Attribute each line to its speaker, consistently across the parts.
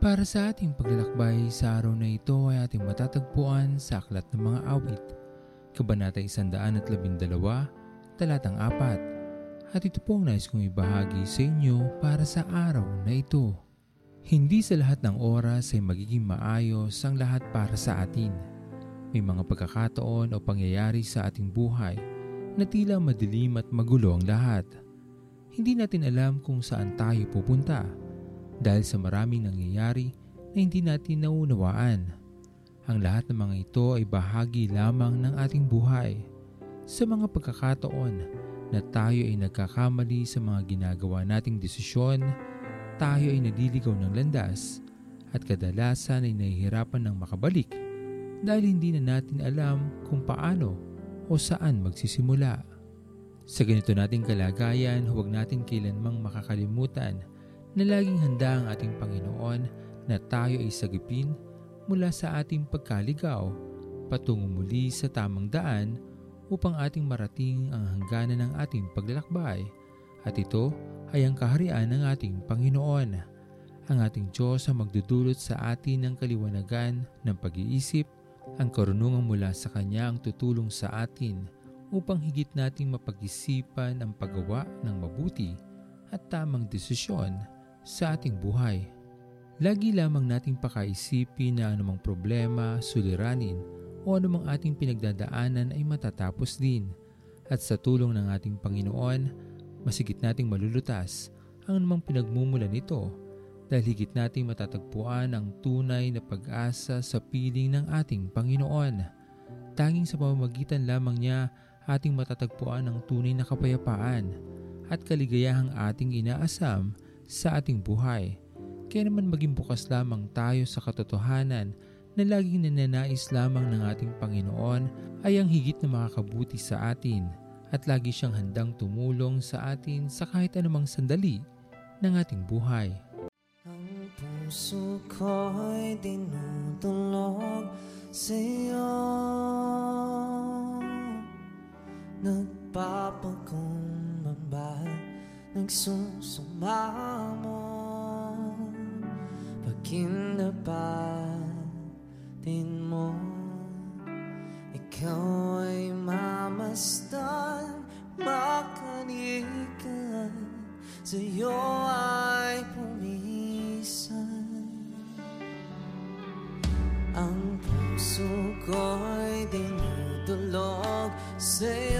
Speaker 1: Para sa ating paglalakbay sa araw na ito ay ating matatagpuan sa Aklat ng Mga Awit, Kabanata 112, Talatang 4. At ito po ang nais kong ibahagi sa inyo para sa araw na ito. Hindi sa lahat ng oras ay magiging maayos ang lahat para sa atin. May mga pagkakataon o pangyayari sa ating buhay na tila madilim at magulo ang lahat. Hindi natin alam kung saan tayo pupunta dahil sa maraming nangyayari na hindi natin naunawaan. Ang lahat ng mga ito ay bahagi lamang ng ating buhay. Sa mga pagkakataon na tayo ay nagkakamali sa mga ginagawa nating desisyon, tayo ay naliligaw ng landas at kadalasan ay nahihirapan ng makabalik dahil hindi na natin alam kung paano o saan magsisimula. Sa ganito nating kalagayan, huwag natin kailanmang makakalimutan na laging handa ang ating Panginoon na tayo ay sagipin mula sa ating pagkaligaw patungo muli sa tamang daan upang ating marating ang hangganan ng ating paglalakbay. At ito ay ang kaharian ng ating Panginoon. Ang ating Diyos ang magdudulot sa atin ng kaliwanagan ng pag-iisip, ang karunungan mula sa Kanya ang tutulong sa atin upang higit nating mapag-isipan ang paggawa ng mabuti at tamang desisyon sa ating buhay. Lagi lamang nating pakaisipin na anumang problema, suliranin o anumang ating pinagdadaanan ay matatapos din at sa tulong ng ating Panginoon, masigit nating malulutas ang anumang pinagmumula nito dahil higit nating matatagpuan ang tunay na pag-asa sa piling ng ating Panginoon. Tanging sa pamamagitan lamang niya ating matatagpuan ang tunay na kapayapaan at kaligayahang ating inaasam sa ating buhay. Kaya naman maging bukas lamang tayo sa katotohanan na laging nananais lamang ng ating Panginoon ay ang higit na makakabuti sa atin at lagi siyang handang tumulong sa atin sa kahit anumang sandali ng ating buhay.
Speaker 2: Ang puso ko'y dinudulog sa iyo Nagpapakumbaba nagsusumamo Pag kinapatin mo Ikaw ay mamasdan Makanikan. Sa'yo ay pumisan. Ang puso ko'y dinudulog sa'yo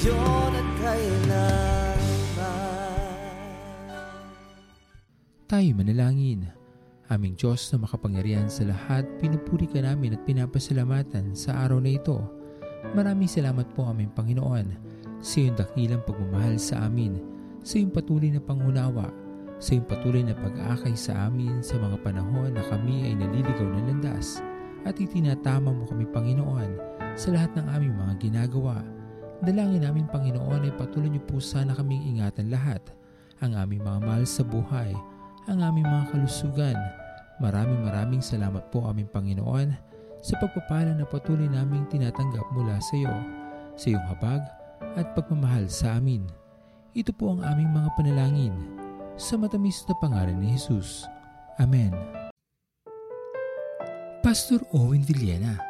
Speaker 2: Ngayon at kailanman
Speaker 1: Tayo manalangin. Aming Diyos na makapangyarihan sa lahat, pinupuri ka namin at pinapasalamatan sa araw na ito. Maraming salamat po aming Panginoon sa iyong dakilang pagmamahal sa amin, sa iyong patuloy na pangunawa, sa iyong patuloy na pag-aakay sa amin sa mga panahon na kami ay naliligaw ng landas at itinatama mo kami Panginoon sa lahat ng aming mga ginagawa. Dalangin namin Panginoon ay patuloy niyo po sana kaming ingatan lahat, ang aming mga mahal sa buhay, ang aming mga kalusugan. Maraming maraming salamat po aming Panginoon sa pagpapala na patuloy naming tinatanggap mula sa iyo, sa iyong habag at pagmamahal sa amin. Ito po ang aming mga panalangin sa matamis na pangalan ni Jesus. Amen. Pastor Owen Villena,